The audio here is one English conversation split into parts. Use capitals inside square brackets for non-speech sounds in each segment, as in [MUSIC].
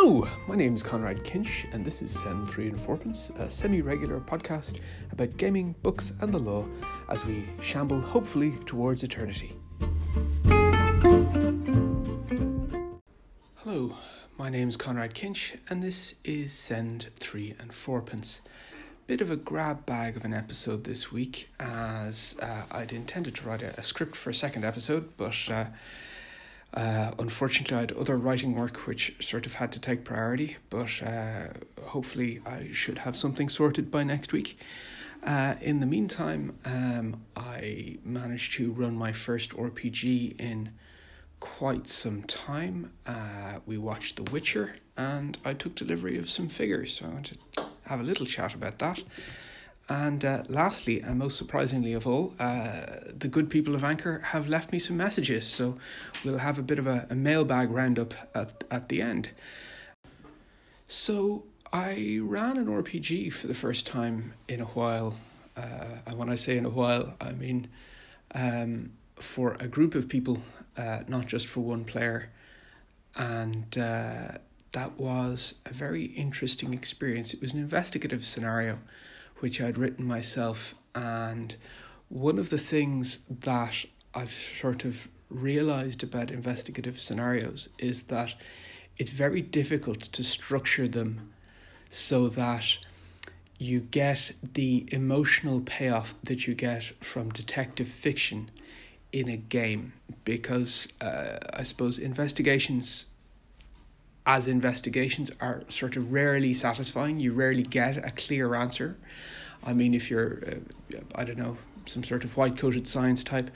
Hello, my name is Conrad Kinch, and this is Send 3 and Fourpence, a semi regular podcast about gaming, books, and the law as we shamble, hopefully, towards eternity. Hello, my name is Conrad Kinch, and this is Send 3 and Fourpence. Bit of a grab bag of an episode this week, as uh, I'd intended to write a, a, script for a second episode, but uh, uh, unfortunately, I had other writing work which sort of had to take priority, but uh, hopefully, I should have something sorted by next week. Uh, in the meantime, um, I managed to run my first RPG in quite some time. Uh, we watched The Witcher, and I took delivery of some figures, so I want to have a little chat about that. And uh, lastly, and most surprisingly of all, uh, the good people of Anchor have left me some messages. So we'll have a bit of a, a mailbag roundup at, at the end. So I ran an RPG for the first time in a while. Uh, and when I say in a while, I mean um, for a group of people, uh, not just for one player. And uh, that was a very interesting experience. It was an investigative scenario which I'd written myself. And one of the things that I've sort of realized about investigative scenarios is that it's very difficult to structure them so that you get the emotional payoff that you get from detective fiction in a game because uh, I suppose investigations as investigations are sort of rarely satisfying. You rarely get a clear answer. I mean, if you're, uh, I don't know, some sort of white coated science type,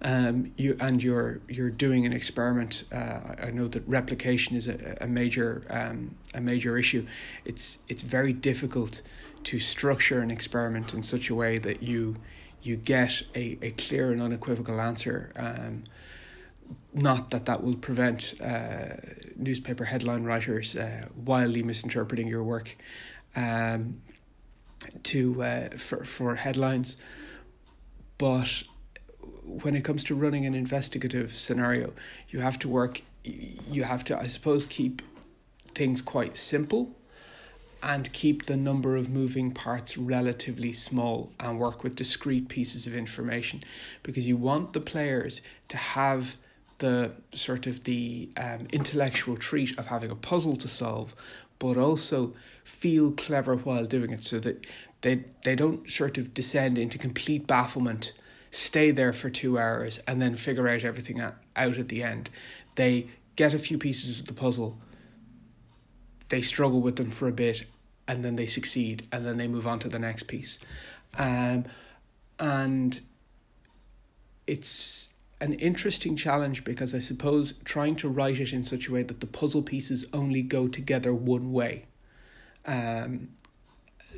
um, you and you're you're doing an experiment. Uh, I know that replication is a, a major um, a major issue. It's it's very difficult to structure an experiment in such a way that you you get a, a clear and unequivocal answer. Um, not that that will prevent uh, newspaper headline writers uh, wildly misinterpreting your work um, to uh, for for headlines, but when it comes to running an investigative scenario, you have to work. You have to, I suppose, keep things quite simple and keep the number of moving parts relatively small and work with discrete pieces of information because you want the players to have the sort of the um, intellectual treat of having a puzzle to solve, but also feel clever while doing it so that they, they don't sort of descend into complete bafflement, stay there for two hours, and then figure out everything out at the end. They get a few pieces of the puzzle, they struggle with them for a bit, and then they succeed, and then they move on to the next piece. Um, and it's an interesting challenge because I suppose trying to write it in such a way that the puzzle pieces only go together one way, um,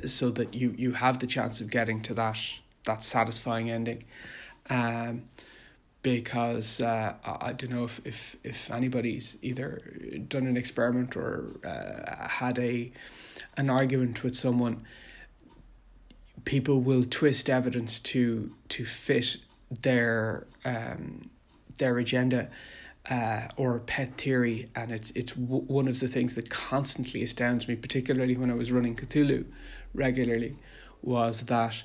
so that you you have the chance of getting to that that satisfying ending, um, because uh, I, I don't know if, if if anybody's either done an experiment or uh, had a an argument with someone. People will twist evidence to to fit their um, their agenda uh, or pet theory, and it's it's w- one of the things that constantly astounds me, particularly when I was running Cthulhu regularly, was that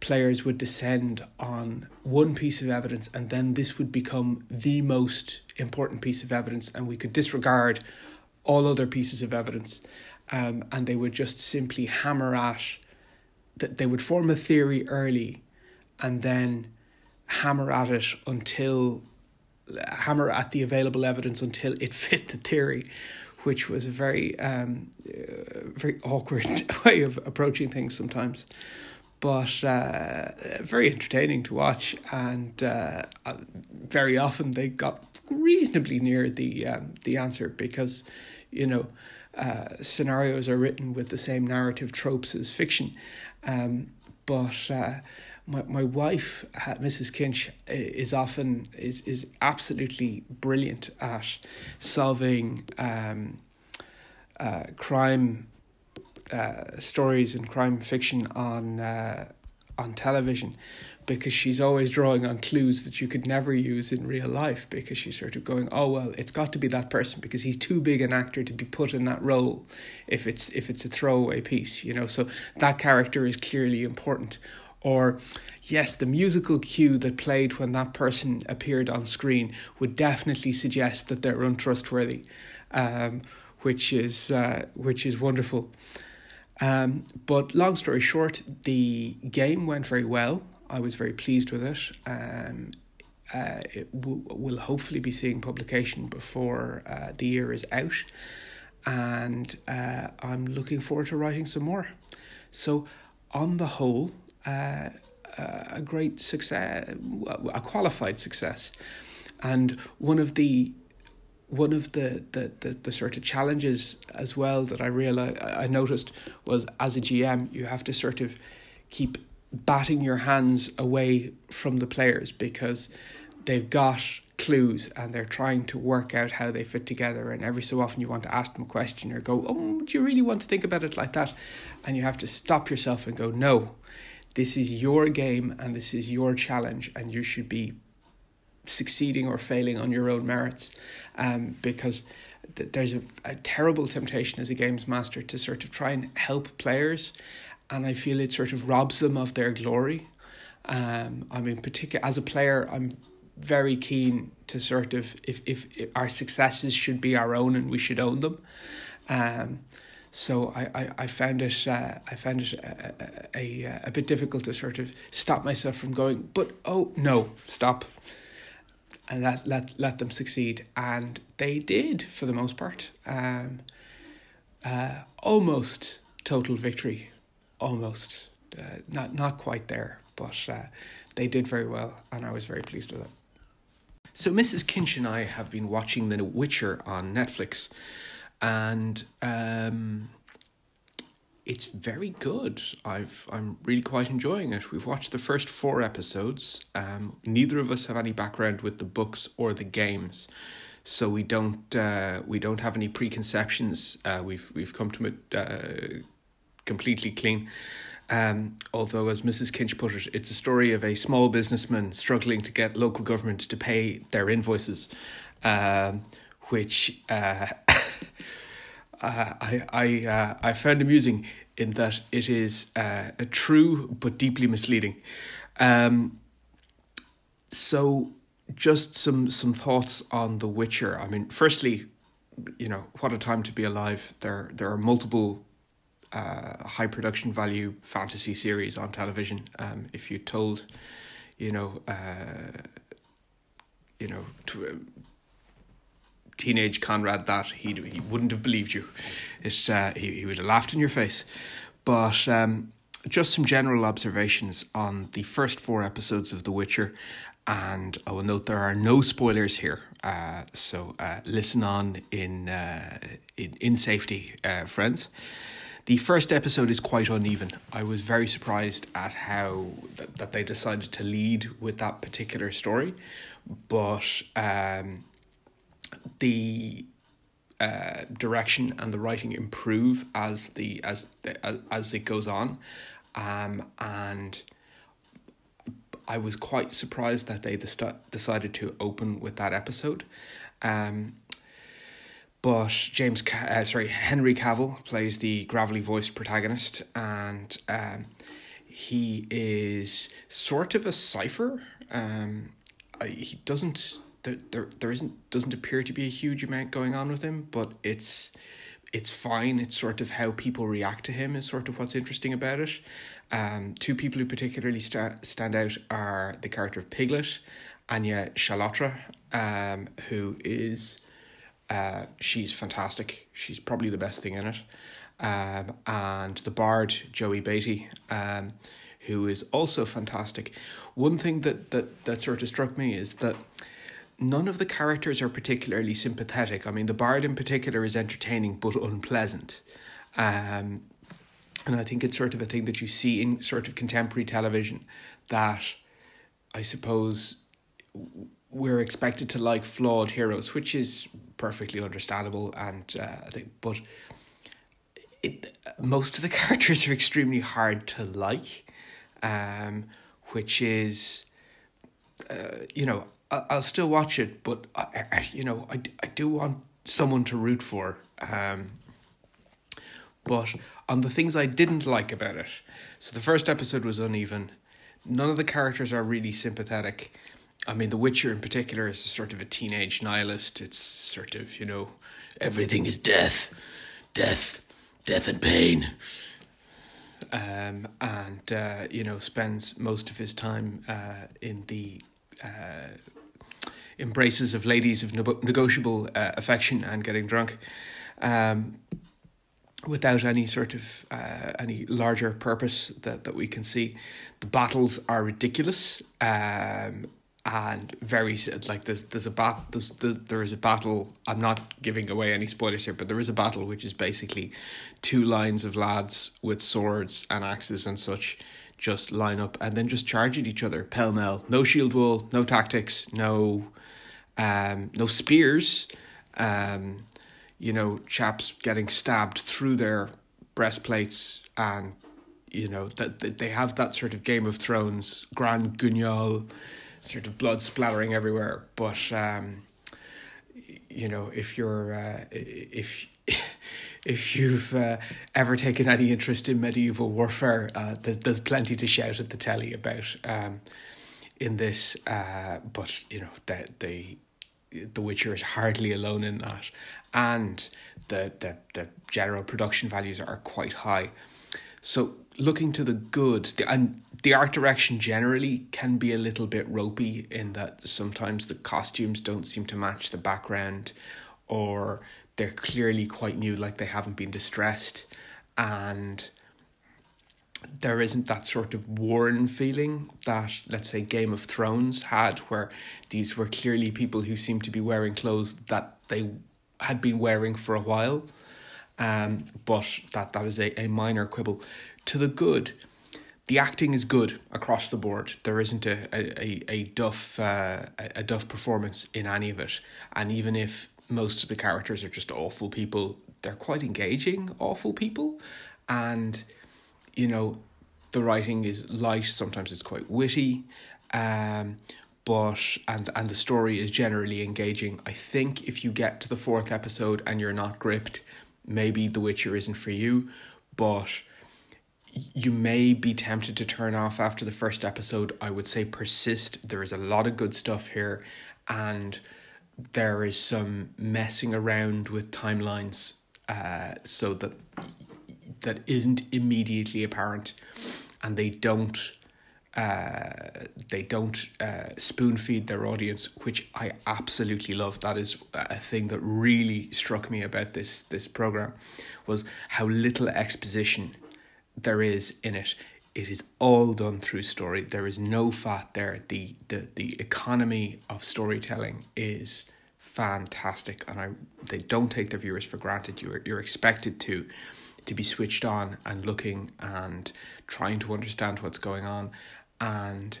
players would descend on one piece of evidence, and then this would become the most important piece of evidence, and we could disregard all other pieces of evidence, um, and they would just simply hammer at that they would form a theory early, and then hammer at it until hammer at the available evidence until it fit the theory, which was a very um, uh, very awkward [LAUGHS] way of approaching things sometimes, but uh, very entertaining to watch, and uh, very often they got reasonably near the um, the answer because, you know. Uh, scenarios are written with the same narrative tropes as fiction, um, but uh, my, my wife, Mrs. Kinch, is often is is absolutely brilliant at solving um, uh, crime uh, stories and crime fiction on uh, on television because she's always drawing on clues that you could never use in real life because she's sort of going oh well it's got to be that person because he's too big an actor to be put in that role if it's if it's a throwaway piece you know so that character is clearly important or yes the musical cue that played when that person appeared on screen would definitely suggest that they're untrustworthy um, which is uh, which is wonderful um, but long story short the game went very well I was very pleased with it. Um, uh, it w- will hopefully be seeing publication before uh, the year is out, and uh, I'm looking forward to writing some more. So, on the whole, uh, a great success, a qualified success, and one of the one of the, the, the, the sort of challenges as well that I realized I noticed was as a GM you have to sort of keep batting your hands away from the players because they've got clues and they're trying to work out how they fit together. And every so often you want to ask them a question or go oh do you really want to think about it like that? And you have to stop yourself and go no this is your game and this is your challenge and you should be succeeding or failing on your own merits um, because th- there's a, a terrible temptation as a games master to sort of try and help players and I feel it sort of robs them of their glory. Um, I mean, particular as a player, I'm very keen to sort of if, if, if our successes should be our own and we should own them. Um, so I, I, I found it uh, I found it a, a, a bit difficult to sort of stop myself from going, but oh no, stop, and let let let them succeed, and they did for the most part. Um, uh, almost total victory almost uh, not not quite there, but uh, they did very well, and I was very pleased with it. So Mrs. Kinch and I have been watching The Witcher on Netflix, and um, it's very good. I've I'm really quite enjoying it. We've watched the first four episodes. Um, neither of us have any background with the books or the games, so we don't uh, we don't have any preconceptions. Uh, we've we've come to it uh, completely clean. Um, although, as Mrs. Kinch put it, it's a story of a small businessman struggling to get local government to pay their invoices, um, which [LAUGHS] uh, I I uh, I found amusing in that it is uh, a true but deeply misleading. Um, so, just some some thoughts on The Witcher. I mean, firstly, you know, what a time to be alive. There there are multiple uh, high production value fantasy series on television. Um, if you told, you know, uh, you know, to, teenage Conrad that he he wouldn't have believed you. It uh, he he would have laughed in your face. But um, just some general observations on the first four episodes of The Witcher, and I will note there are no spoilers here. Uh, so uh, listen on in uh, in in safety, uh, friends. The first episode is quite uneven. I was very surprised at how that, that they decided to lead with that particular story, but um, the uh, direction and the writing improve as the as the, as, as it goes on, um, and I was quite surprised that they decided to open with that episode. Um, but James, uh, sorry, Henry Cavill plays the gravelly voiced protagonist, and um, he is sort of a cipher. Um, I, he doesn't there, there there isn't doesn't appear to be a huge amount going on with him, but it's it's fine. It's sort of how people react to him is sort of what's interesting about it. Um, two people who particularly sta- stand out are the character of Piglet, Anya Chalotra, um, who is uh, she's fantastic. She's probably the best thing in it. Um, and the bard Joey Batey, um, who is also fantastic. One thing that that that sort of struck me is that none of the characters are particularly sympathetic. I mean, the bard in particular is entertaining but unpleasant. Um, and I think it's sort of a thing that you see in sort of contemporary television that I suppose we're expected to like flawed heroes, which is perfectly understandable. And uh, I think, but it most of the [LAUGHS] characters are extremely hard to like. um, which is, uh, you know, I'll still watch it, but I, I, you know, I, I do want someone to root for. Um, but on the things I didn't like about it, so the first episode was uneven. None of the characters are really sympathetic. I mean, The Witcher in particular is sort of a teenage nihilist. It's sort of, you know, everything is death, death, death and pain. Um, and, uh, you know, spends most of his time uh, in the uh, embraces of ladies of negotiable uh, affection and getting drunk. Um, without any sort of uh, any larger purpose that, that we can see. The battles are ridiculous um, and very like there's there's a bat there's, there is a battle. I'm not giving away any spoilers here, but there is a battle which is basically two lines of lads with swords and axes and such just line up and then just charge at each other pell mell. No shield wall, no tactics, no um, no spears. Um, you know, chaps getting stabbed through their breastplates and you know that, that they have that sort of Game of Thrones grand guignol sort of blood splattering everywhere. But um, you know, if you're uh, if [LAUGHS] if you've uh, ever taken any interest in medieval warfare, uh, there's, there's plenty to shout at the telly about um, in this. Uh, but you know that they the Witcher is hardly alone in that, and the, the, the general production values are quite high. So looking to the good, the, and the art direction generally can be a little bit ropey in that sometimes the costumes don't seem to match the background, or they're clearly quite new, like they haven't been distressed, and there isn't that sort of worn feeling that let's say Game of Thrones had where these were clearly people who seemed to be wearing clothes that they had been wearing for a while. Um but that that was a, a minor quibble. To the good the acting is good across the board. There isn't a a, a duff uh, a duff performance in any of it. And even if most of the characters are just awful people they're quite engaging awful people. And you know, the writing is light, sometimes it's quite witty, um, but and and the story is generally engaging. I think if you get to the fourth episode and you're not gripped, maybe The Witcher isn't for you, but you may be tempted to turn off after the first episode. I would say persist. There is a lot of good stuff here, and there is some messing around with timelines uh, so that that isn't immediately apparent, and they don't uh, they don't uh, spoon feed their audience, which I absolutely love. That is a thing that really struck me about this this program was how little exposition there is in it. It is all done through story. There is no fat there. The the the economy of storytelling is fantastic, and I they don't take their viewers for granted. You're you're expected to to be switched on and looking and trying to understand what's going on. And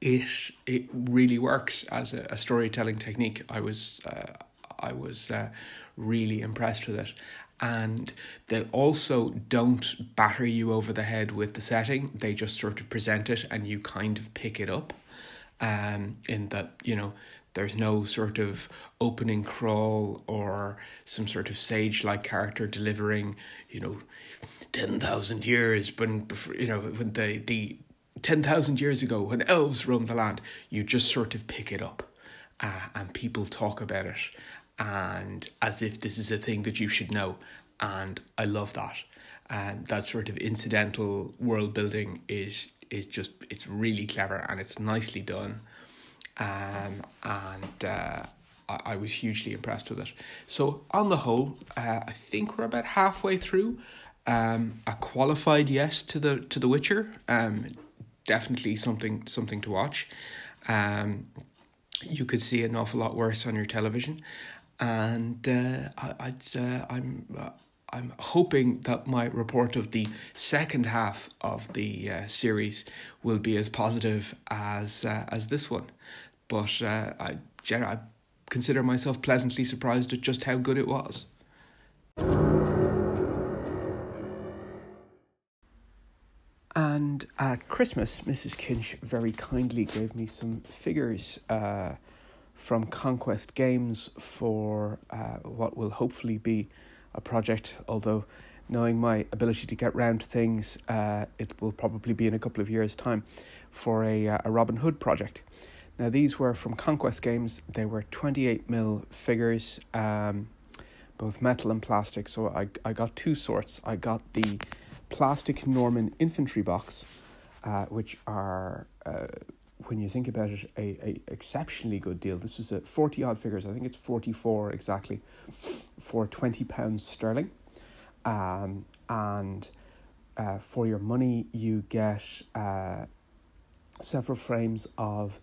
it it really works as a, a storytelling technique. I was uh, i was uh, really impressed with it. And they also don't batter you over the head with the setting. They just sort of present it and you kind of pick it up um in that you know there's no sort of opening crawl or some sort of sage like character delivering, you know, 10,000 years when, you know, when the, the 10,000 years ago when elves roamed the land, you just sort of pick it up uh, and people talk about it and as if this is a thing that you should know. And I love that. And that sort of incidental world building is is just it's really clever and it's nicely done um, and uh, I, I was hugely impressed with it. So on the whole, uh, I think we're about halfway through. Um, a qualified yes to the to The Witcher. Um, definitely something something to watch. Um, you could see an awful lot worse on your television, and uh, I, I'd uh, I'm. Uh, I'm hoping that my report of the second half of the uh, series will be as positive as uh, as this one but uh, I, I consider myself pleasantly surprised at just how good it was. And at Christmas, Mrs. Kinch very kindly gave me some figures uh, from Conquest Games for uh, what will hopefully be a project, although knowing my ability to get round things, uh, it will probably be in a couple of years' time for a, uh, a Robin Hood project. Now, these were from Conquest Games, they were 28 mil figures, um, both metal and plastic. So I, I got two sorts. I got the plastic Norman infantry box, uh, which are, uh, when you think about it, a, a exceptionally good deal. This was a 40 odd figures, I think it's 44 exactly, for £20 sterling. Um, and uh, for your money, you get uh, several frames of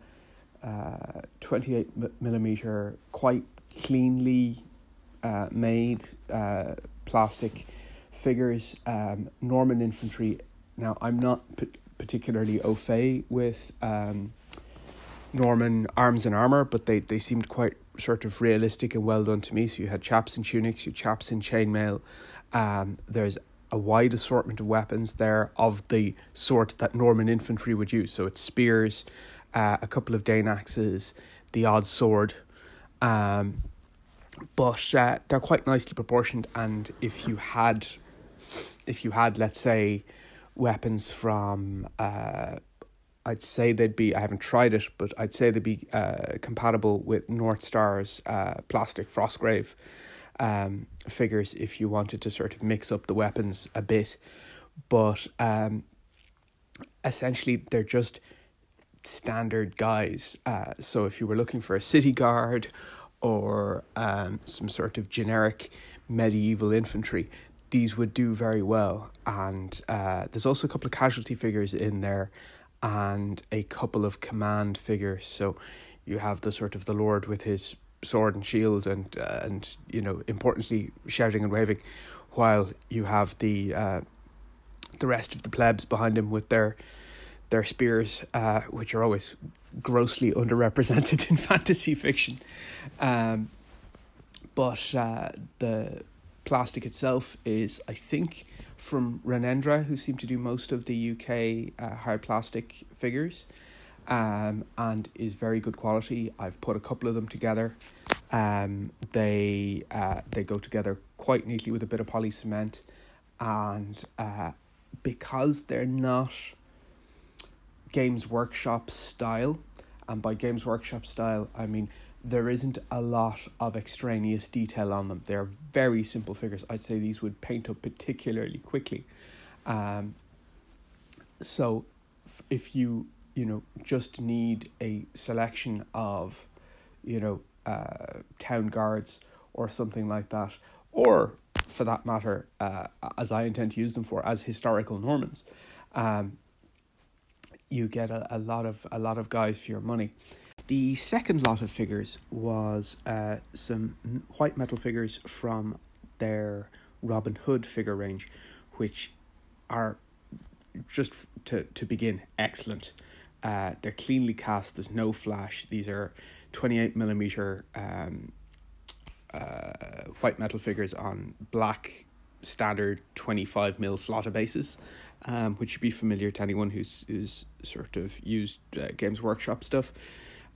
uh, 28 millimeter, quite cleanly uh, made uh, plastic figures. Um, Norman infantry. Now, I'm not p- particularly au fait with um, Norman arms and armor, but they, they seemed quite sort of realistic and well done to me. So you had chaps in tunics, you chaps in chainmail. Um, there's a wide assortment of weapons there of the sort that Norman infantry would use. So it's spears, uh, a couple of Dane axes, the odd sword. Um, but uh, they're quite nicely proportioned. And if you had, if you had, let's say, weapons from, uh, I'd say they'd be. I haven't tried it, but I'd say they'd be uh, compatible with North Star's uh, plastic Frostgrave um, figures if you wanted to sort of mix up the weapons a bit. But um, essentially, they're just standard guys. Uh, so if you were looking for a city guard or um, some sort of generic medieval infantry, these would do very well. And uh, there's also a couple of casualty figures in there and a couple of command figures. So you have the sort of the Lord with his sword and shield and uh, and you know importantly shouting and waving, while you have the uh, the rest of the plebs behind him with their their spears, uh, which are always grossly underrepresented [LAUGHS] in fantasy fiction. Um, but uh, the plastic itself is, I think, from Renedra, who seem to do most of the UK uh, hard plastic figures, um, and is very good quality. I've put a couple of them together. Um, they uh, they go together quite neatly with a bit of poly cement, and uh, because they're not Games Workshop style, and by Games Workshop style, I mean there isn't a lot of extraneous detail on them. They're very simple figures. I'd say these would paint up particularly quickly. Um, so if you you know just need a selection of you know uh, town guards or something like that, or for that matter, uh, as I intend to use them for, as historical Normans, um, you get a, a lot of a lot of guys for your money. The second lot of figures was uh, some white metal figures from their Robin Hood figure range, which are just to to begin excellent. Uh, they're cleanly cast. There's no flash. These are twenty eight millimeter um, uh, white metal figures on black standard twenty five mil slaughter bases um, which should be familiar to anyone who's who's sort of used uh, Games Workshop stuff.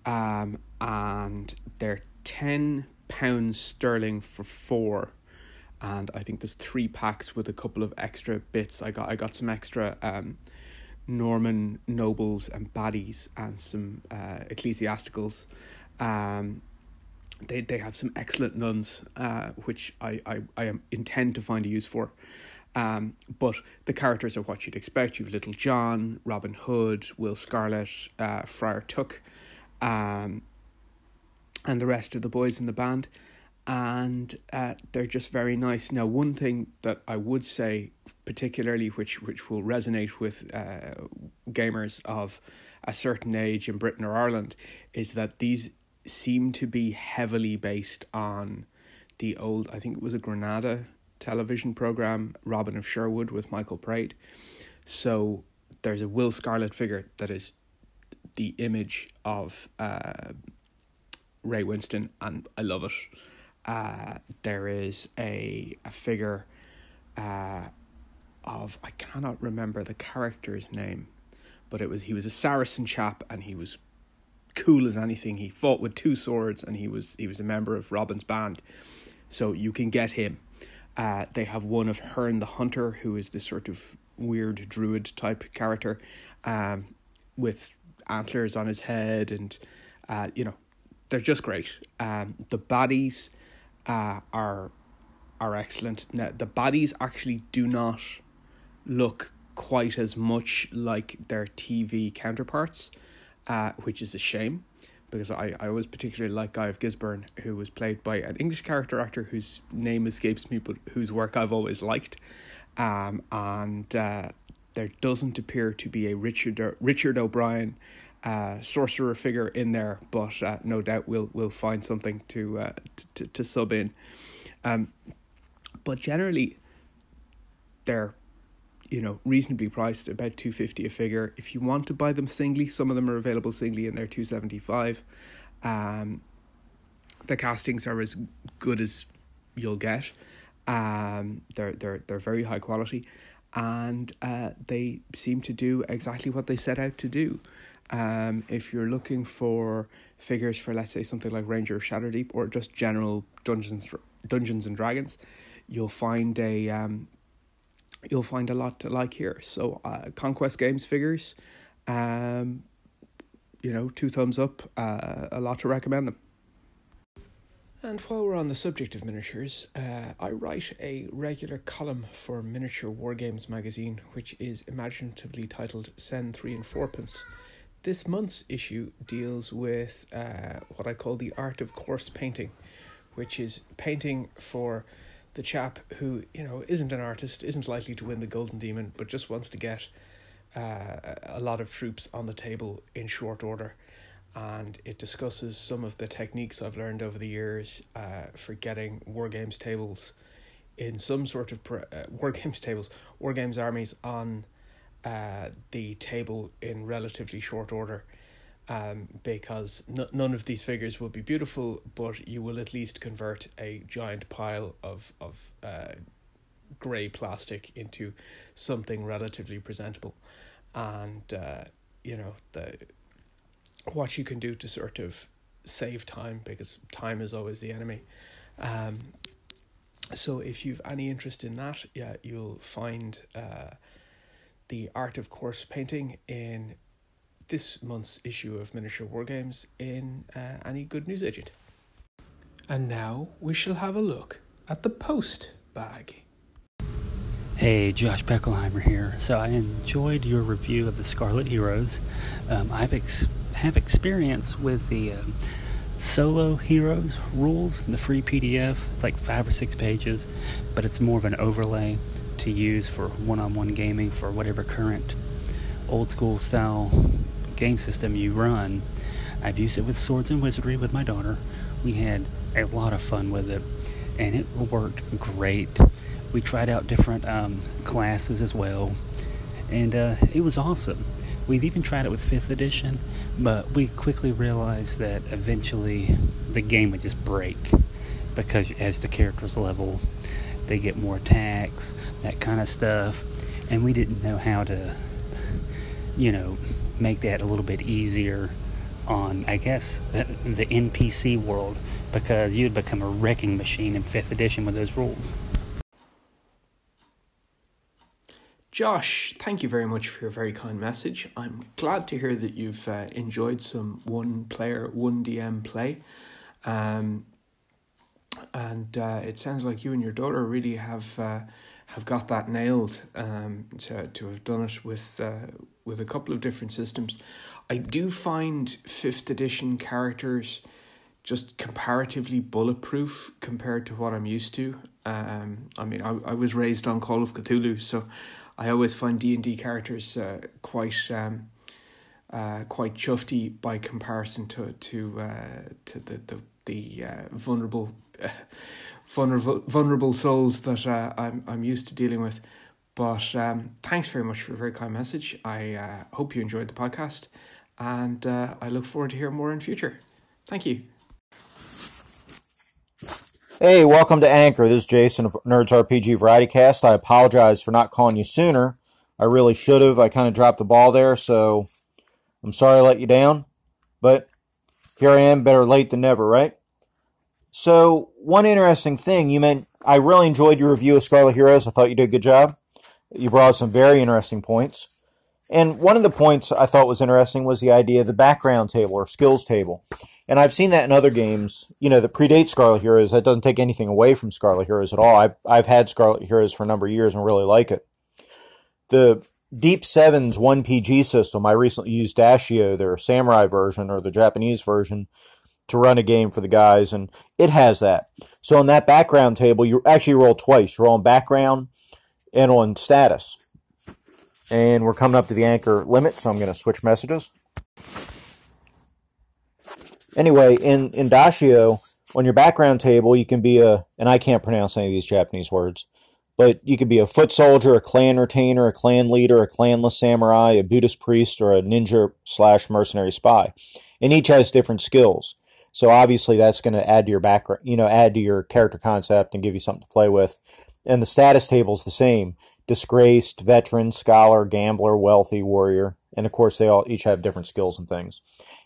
Um, and they're ten pounds sterling for four, and I think there's three packs with a couple of extra bits. I got I got some extra um, Norman nobles and baddies and some uh, ecclesiasticals. Um, they they have some excellent nuns, uh, which I I I intend to find a use for. Um, but the characters are what you'd expect. You've Little John, Robin Hood, Will Scarlet, uh, Friar Tuck, um, and the rest of the boys in the band. And uh, they're just very nice. Now, one thing that I would say, particularly, which which will resonate with uh, gamers of a certain age in Britain or Ireland, is that these seem to be heavily based on the old. I think it was a Granada television program, Robin of Sherwood with Michael Praed. So there's a Will Scarlet figure that is the image of uh, Ray Winstone, and I love it. Uh, there is a a figure uh, of I cannot remember the character's name, but it was he was a Saracen chap and he was cool as anything. He fought with two swords and he was he was a member of Robin's band, so you can get him. Uh, they have one of Herne the Hunter, who is this sort of weird druid type character, um, with antlers on his head, and uh, you know, they're just great. Um, the bodies uh, are are excellent. Now, the bodies actually do not look quite as much like their TV counterparts, uh, which is a shame because I, I always particularly like Guy of Gisborne, who was played by an English character actor whose name escapes me, but whose work I've always liked. Um, and uh, there doesn't appear to be a Richard Richard O'Brien uh, sorcerer figure in there, but uh, no doubt we'll we'll find something to uh, to, to sub in. Um, but generally, they're you know reasonably priced, about two fifty a figure. If you want to buy them singly, some of them are available singly, and they're two seventy five. Um, the castings are as good as you'll get. Um, they're they're they're very high quality, and uh, they seem to do exactly what they set out to do. Um, if you're looking for figures for let's say something like Ranger of Shadowdeep or just general Dungeons Dungeons and Dragons, you'll find a um, you'll find a lot to like here. So uh, Conquest Games figures, um, you know, two thumbs up. Uh, a lot to recommend them. And while we're on the subject of miniatures, uh, I write a regular column for Miniature Wargames magazine, which is imaginatively titled Send Three and Fourpence. This month's issue deals with uh, what I call the art of coarse painting, which is painting for the chap who you know isn't an artist, isn't likely to win the Golden Demon, but just wants to get uh, a lot of troops on the table in short order. And it discusses some of the techniques I've learned over the years uh, for getting war games tables in some sort of pre- uh, [LAUGHS] war games tables, war games armies on uh, the table in relatively short order. Um, because n- none of these figures will be beautiful, but you will at least convert a giant pile of of uh, grey plastic into something relatively presentable, and uh, you know the what you can do to sort of save time because time is always the enemy. Um, so if you've any interest in that, yeah, you'll find uh, the art of coarse painting in this month's issue of Miniature Wargames in uh, any good newsagent. And now we shall have a look at the post bag. Hey, Josh Peckelheimer here. So I enjoyed your review of the Scarlet Heroes. Um, I've ex- have experience with the um, Solo Heroes rules, the free PDF. It's like five or six pages, but it's more of an overlay to use for one-on-one gaming for whatever current old school style game system you run. I've used it with Swords and Wizardry with my daughter. We had a lot of fun with it, and it worked great. We tried out different um, classes as well, and uh, it was awesome. We've even tried it with 5th edition, but we quickly realized that eventually the game would just break because as the characters level, they get more attacks, that kind of stuff, and we didn't know how to, you know, make that a little bit easier on, I guess, the, NPC world because you'd become a wrecking machine in 5th edition with those rules. Josh, thank you very much for your very kind message. I'm glad to hear that you've uh, enjoyed some one player, one DM play. Um, and uh, it sounds like you and your daughter really have uh, have got that nailed um, to to have done it with uh, with a couple of different systems. I do find fifth edition characters just comparatively bulletproof compared to what I'm used to. Um, I mean, I I was raised on Call of Cthulhu, so I always find D and D characters uh, quite um, uh, quite chufty by comparison to to uh, to the the the uh, vulnerable [LAUGHS] vulnerable vulnerable souls that uh, I'm I'm used to dealing with. But um, thanks very much for a very kind message. I uh, hope you enjoyed the podcast, and uh, I look forward to hearing more in future. Thank you. Hey, welcome to Anchor. This is Jason of Nerds RPG Variety Cast. I apologize for not calling you sooner. I really should have. I kind of dropped the ball there, so I'm sorry I let you down. But here I am, better late than never, right? So, one interesting thing you meant, I really enjoyed your review of Scarlet Heroes. I thought you did a good job. You brought up some very interesting points. And one of the points I thought was interesting was the idea of the background table or skills table. And I've seen that in other games, you know, that predate Scarlet Heroes. That doesn't take anything away from Scarlet Heroes at all. I've, I've had Scarlet Heroes for a number of years and really like it. The Deep Seven's 1PG system, I recently used Daisho, their samurai version or the Japanese version, to run a game for the guys, and it has that. So on that background table, you actually roll twice. You roll on background and on status. And we're coming up to the anchor limit, so I'm going to switch messages. Anyway, in, in Daisho, on your background table, you can be a, and I can't pronounce any of these Japanese words, but you could be a foot soldier, a clan retainer, a clan leader, a clanless samurai, a Buddhist priest, or a ninja slash mercenary spy. And each has different skills. So obviously that's going to add to your background, you know, add to your character concept and give you something to play with. And the status table is the same disgraced, veteran, scholar, gambler, wealthy, warrior, and of course they all each have different skills and things.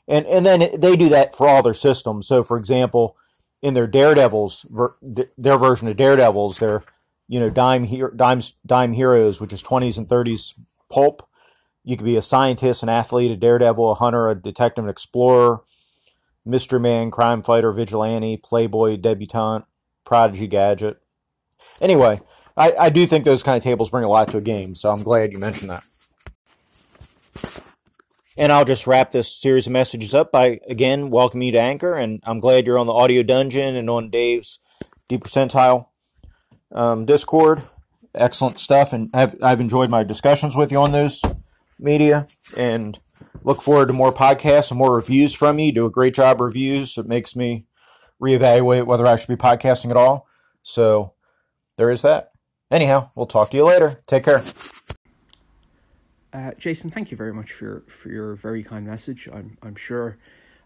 And and then they do that for all their systems. So for example, in their Daredevils, their version of Daredevils, their you know dime here dime dime heroes, which is twenties and thirties pulp. You could be a scientist, an athlete, a daredevil, a hunter, a detective, an explorer, mystery man, crime fighter, vigilante, playboy, debutante, prodigy, gadget. Anyway, I, I do think those kind of tables bring a lot to a game, so I'm glad you mentioned that. And I'll just wrap this series of messages up by again welcoming you to Anchor, and I'm glad you're on the Audio Dungeon and on Dave's Deep Percentile um, Discord. Excellent stuff, and I've I've enjoyed my discussions with you on those media, and look forward to more podcasts and more reviews from you. you do a great job reviews. It makes me reevaluate whether I should be podcasting at all. So there is that. Anyhow, we'll talk to you later. Take care. Uh, Jason, thank you very much for your, for your very kind message. I'm I'm sure,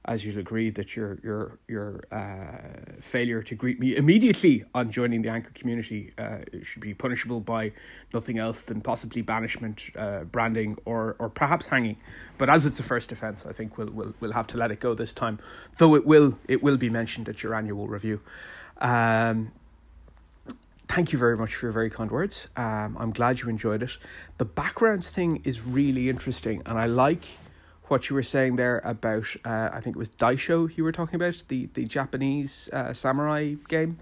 as you'll agree, that your your your uh, failure to greet me immediately on joining the anchor community uh, should be punishable by nothing else than possibly banishment, uh, branding, or or perhaps hanging. But as it's a first offence, I think we'll we'll we'll have to let it go this time. Though it will it will be mentioned at your annual review. Um, thank you very much for your very kind words. Um, I'm glad you enjoyed it. The backgrounds thing is really interesting, and I like what you were saying there about. Uh, I think it was Daisho you were talking about the the Japanese uh, samurai game,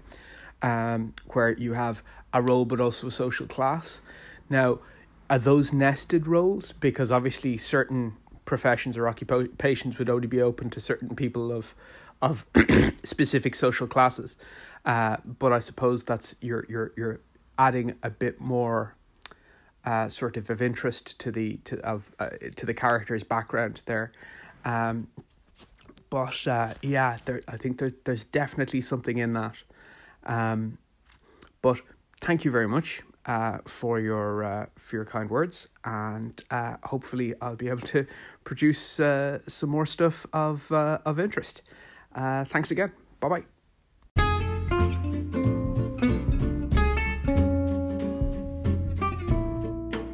um, where you have a role but also a social class. Now, are those nested roles? Because obviously, certain professions or occupations would only be open to certain people of of [CLEARS THROAT] specific social classes. Uh, but I suppose that's you're you're you're adding a bit more uh, sort of of interest to the to of uh, to the character's background there. Um, but uh, yeah, there I think there there's definitely something in that. Um, but thank you very much uh, for your uh, for your kind words, and uh, hopefully I'll be able to produce uh, some more stuff of uh, of interest. Uh, thanks again. Bye bye.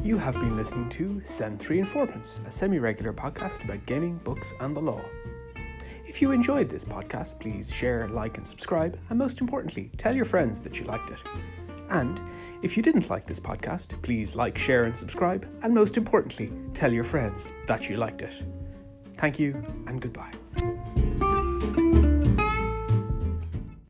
You have been listening to Send 3 and Fourpence, a semi regular podcast about gaming, books, and the law. If you enjoyed this podcast, please share, like, and subscribe, and most importantly, tell your friends that you liked it. And if you didn't like this podcast, please like, share, and subscribe, and most importantly, tell your friends that you liked it. Thank you, and goodbye.